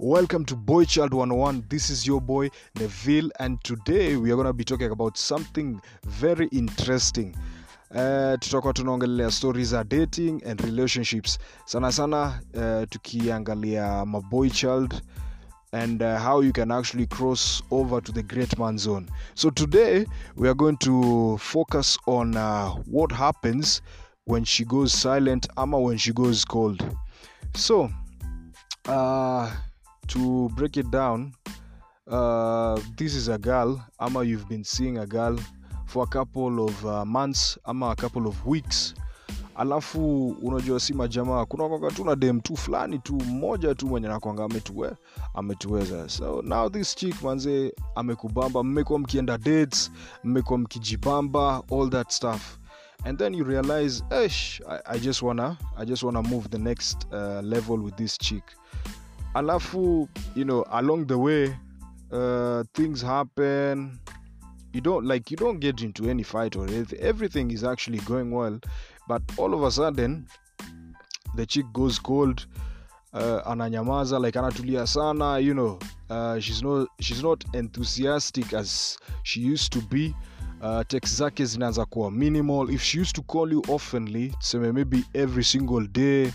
Welcome to Boy Child 101. This is your boy Neville, and today we are going to be talking about something very interesting. Uh, tutakuwa tunaongelea stori za dating and relationships sana sana uh, tukiangalia maboy child and uh, how you can actually cross over to the great man zone so today we are going to focus on uh, what happens when she goes silent ama when she goes cold so uh, to break it down uh, this is a girl ama you've been seeing a girl for a couple of uh, months ama a couple of weeks. Alafu unajua si majamaa kuna tu na dem tu fulani tu mmoja tu mwenye nakwanga ametue, ametuweza. So now this chick manze amekubamba mmekuwa mkienda dates mmekuwa mkijibamba all that stuff. And then you realize Esh, I, i just wanna i just wanna move the next uh, level with this chick alafu you know along the way uh, things happen. You don't like you don't get into any fight or anything everything is actually going well but all of a sudden the chick goes cold uh, ananyamaza like anatulia sana you know uh, she's not she's not enthusiastic as she used to be. Uh, text zake zinaanza kuwa minimal. If she used to call you oftenly tuseme maybe every single day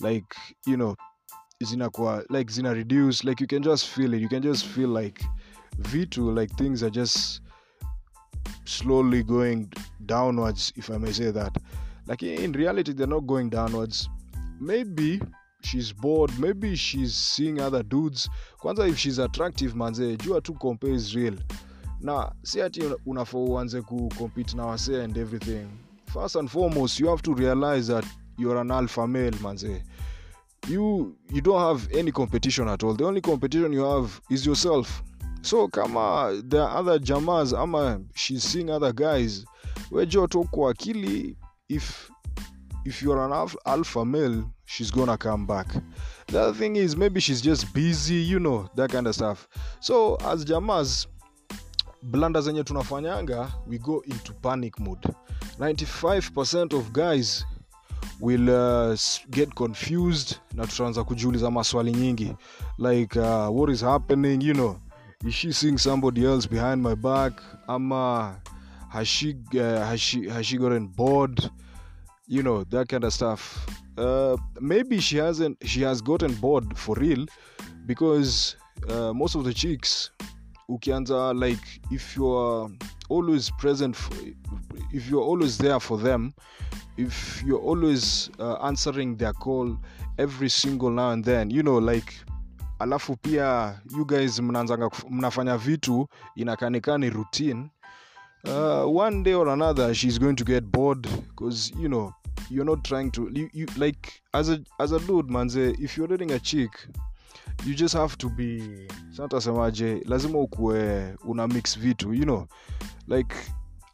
like you know zinakuwa like zina reduce like you can just feel it. You can just feel like vitu like things are just slowly going downwards if i may say that. Like in reality they're not going downwards. Maybe she's bored. Maybe she's seeing other dudes. Kwanza if she's attractive manze jua tu compare is real. Na si ati unafaa uanze kucompete na wasee and everything. First and foremost you have to realize that you're an alpha male manze you you don't have any competition at all. The only competition you have is yourself. So kama there other jamas ama she's seeing other guys wejo tu kwa akili if if you're an alpha, alpha male she's gonna come back. The other thing is maybe she's just busy you know that kind of stuff. So as jamas blanda zenye tunafanyanga we go into panic mood 95% of guys will uh, get confused na tutaanza kujiuliza maswali nyingi. Like uh, what is happening you know? Is she seeing somebody else behind my back? Ama has she, uh, has she, has she gotten bored? You know that kind of stuff. Uh, maybe she hasn't she has gotten bored for real because uh, most of the chicks ukianza like if you're always present for, if you're always there for them if you're always uh, answering their call every single now and then you know like alafu pia you guys mnaanzanga mnafanya vitu inakanikani routine uh, one day or another she's going to get bored because you know you're not trying to you, you like as a as a dude manze if you're dating a chick you just have to be satasemaje lazima ukuwe una mix vitu you know like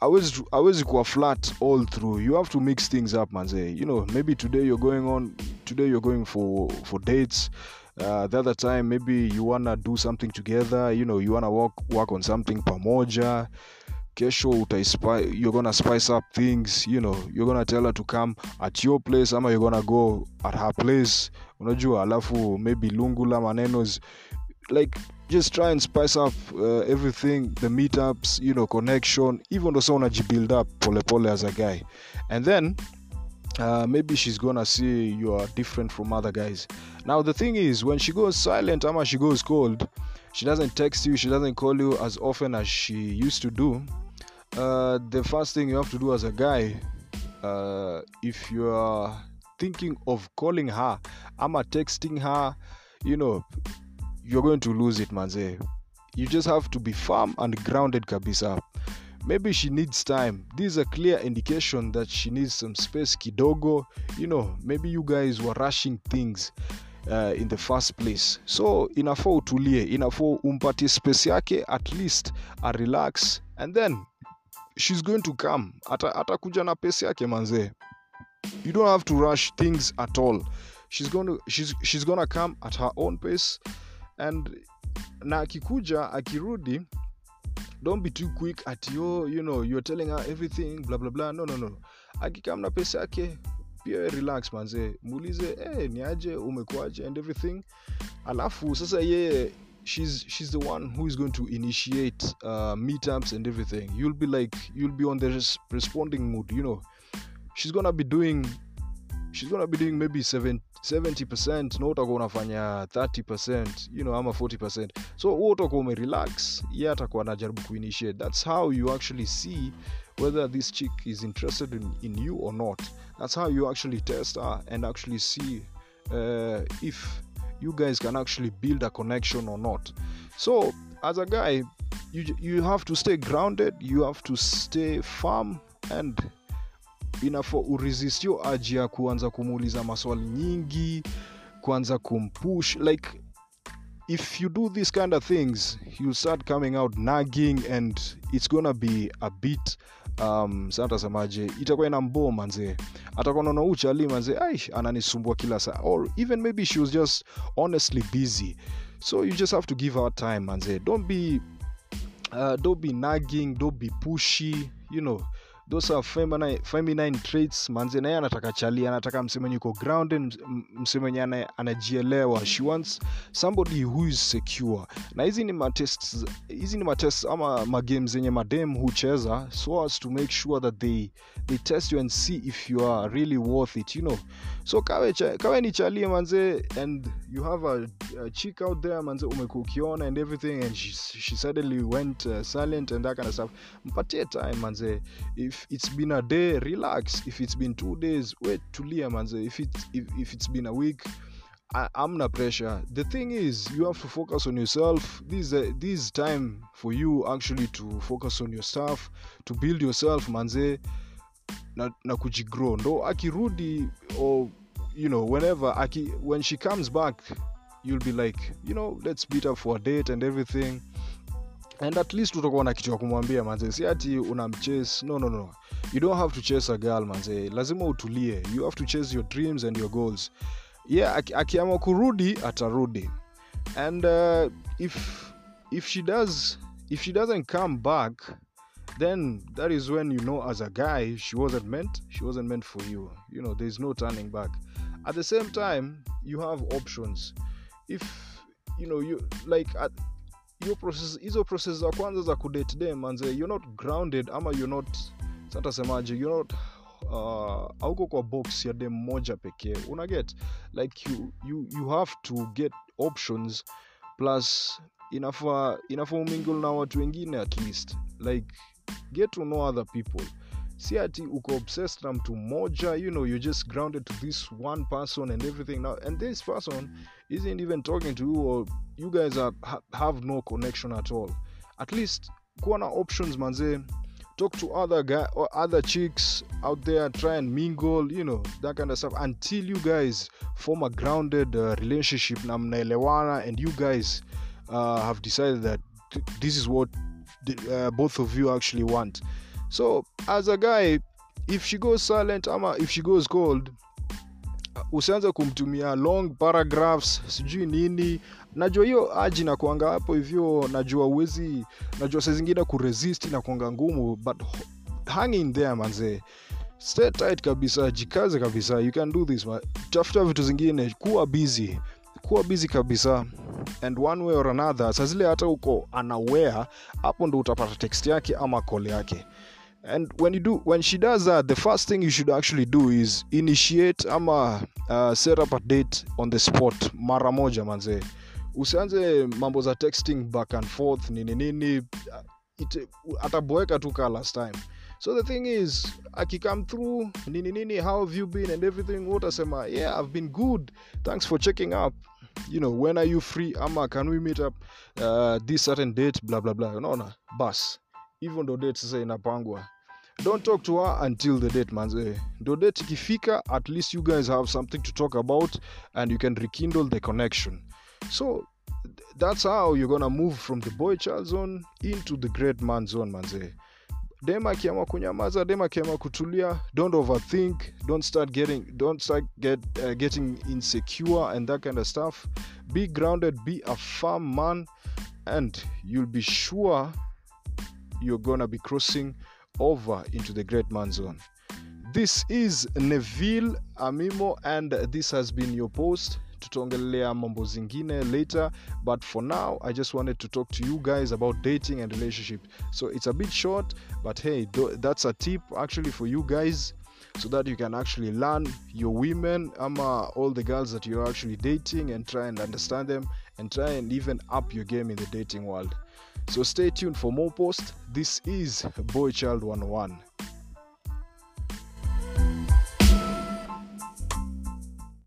awezi awezi kuwa flat all through. You have to mix things up manze you know maybe today you're going on today you're going for for dates uh, the other time maybe you wanna do something together you know you wanna work work on something pamoja. Kesho you're gonna spice up things you know you're gonna tell her to come at your place ama you're gonna go at her place. Unajua alafu maybe lungula manenos like just try and spice up uh, everything the meetups you know connection even though so build up pole pole as a guy. And then uh, maybe she's gonna see you are different from other guys. Now the thing is when she goes silent ama she goes cold she doesn't text you she doesn't call you as often as she used to do uh, the first thing you have to do as a guy uh, if you are thinking of calling her ama texting her you know you're going to lose it manze. You just have to be firm and grounded kabisa. Maybe she needs time. This is a clear indication that she needs some space kidogo. You know maybe you guys were rushing things uh, in the first place. So inafaa utulie. Inafaa umpatie space yake at least a relax and then she's going to come. Atakuja na pesi yake manzee you don't have to rush things at all. She's going to, she's, she's gonna come at her own pace and na akikuja akirudi don't be too quick at yo you know you're telling her everything blah blah blah. No no no. Akikam na pesa yake pia relax manze. Muulize hey, niaje umekuaje? And everything. Alafu sasa yeye she's she's the one who is going to initiate uh, meetups and everything. You'll be like you'll be on the res- responding mood you know. She's gonna be doing she's gonna be doing maybe 7, 70 na utakuwa unafanya 30 percent you know ama 40 percent. So huo utakuwa umerelax ye atakuwa anajaribu kuinitiate. That's how you actually see whether this chick is interested in, in you or not. That's how you actually test her and actually see uh, if you guys can actually build a connection or not. So as a guy you, you have to stay grounded you have to stay firm and inafo uresist hiyo aji ya kuanza kumuuliza maswali nyingi kuanza kumpush like if you do these kind of things you'll start coming out nagging and it's gonna be a bit um santasemaje itakuwa ina mboo manzee atakuwa naona uchali manzee aish ananisumbua kila saa. Or even maybe she was just honestly busy. So you just have to give her time manzee don't be uh, don't be nagging don't be pushy you know those are feminine, feminine traits. Manzi naye anataka chali anataka msemenye uko grounded msemenye anajielewa. She wants somebody who is secure. Na hizi ni matests hizi ni matests ama magame zenye madem hucheza so as to make sure that they they test you and see if you are really worth it you know. So kawe, kawe ni chalie manze and you have a, a chick out there manze umekuwa ukiona and everything and she, she suddenly went uh, silent and that kind of stuff. Mpatie time manze if it's been a day relax if it's been two days wait tulia manze if, it, if, if it's been a week I, I'm not pressure. The thing is, you have to focus on yourself. This uh, this time for you actually to focus on your stuff, to build yourself, manze, na, na kujigrow. Ndo akirudi or you know whenever aki when she comes back, you'll be like, you know, let's meet up for a date and everything. And at least utakuwa na kitu ya kumwambia manze, si ati unamchase. No, no, no. You don't have to chase a girl manze, lazima utulie. You have to chase your dreams and your goals yeah aki- akiamua kurudi atarudi and uh, if if she does if she doesn't come back then that is when you know as a guy she wasn't meant she wasn't meant for you you know there's no turning back at the same time you have options if you know you like at, your process hizo process za kwanza za kudate dem manze you're not grounded ama you're not satasemaje you're not uh, auko kwa box ya dem moja pekee. Una get like you, you, you have to get options plus inafaa inafaa umingle na watu wengine at least. Like get to know other people si ati uko obsessed na mtu mmoja you know you're just grounded to this one person and everything. Now and this person isn't even talking to you or you guys are, ha, have no connection at all. At least kuwa na options manzee talk to other guy or other chicks out there try and mingle you know that kind of stuff until you guys form a grounded uh, relationship. Na mnaelewana and you guys uh, have decided that th- this is what uh, both of you actually want so as a guy if she goes silent ama if she goes cold uh, usianze kumtumia long paragraphs sijui nini. Najua hiyo aji na kuanga hapo hivyo najua uwezi najua saa zingine kuresist na kuanga ngumu but hang in there manzee stay tight kabisa jikaze kabisa you can do this tafuta vitu zingine kuwa busy kuwa busy kabisa. And one way or another saa zile hata uko unaware hapo ndo utapata text yake ama call yake and when you do when she does that the first thing you should actually do is initiate ama uh, set up a date on the spot mara moja manzee usianze mambo za texting back and forth nini nini uh, ataboeka tu ka last time. So the thing is akicome through nini nini how have you been and everything utasema yeah i've been good. Thanks for checking up. You know when are you free? Ama can we meet up uh, this certain date blah unaona? Bas. Hivyo ndo date sasa inapangwa don't talk to her until the date manze. Ndo date ikifika at least you guys have something to talk about and you can rekindle the connection. So that's how you're gonna move from the boy child zone into the great man zone manze. Dem akiamua kunyamaza dem akiamua kutulia don't overthink don't start getting don't start get, uh, getting insecure and that kind of stuff. Be grounded be a firm man and you'll be sure you're gonna be crossing over into the great man zone this is neville amimo and this has been your post. Tutaongelea mambo zingine later but for now i just wanted to talk to you guys about dating and relationship. So it's a bit short but hey that's a tip actually for you guys so that you can actually learn your women ama all the girls that you're actually dating and try and understand them and try and even up your game in the dating world so stay tuned for more posts. This is boy child 101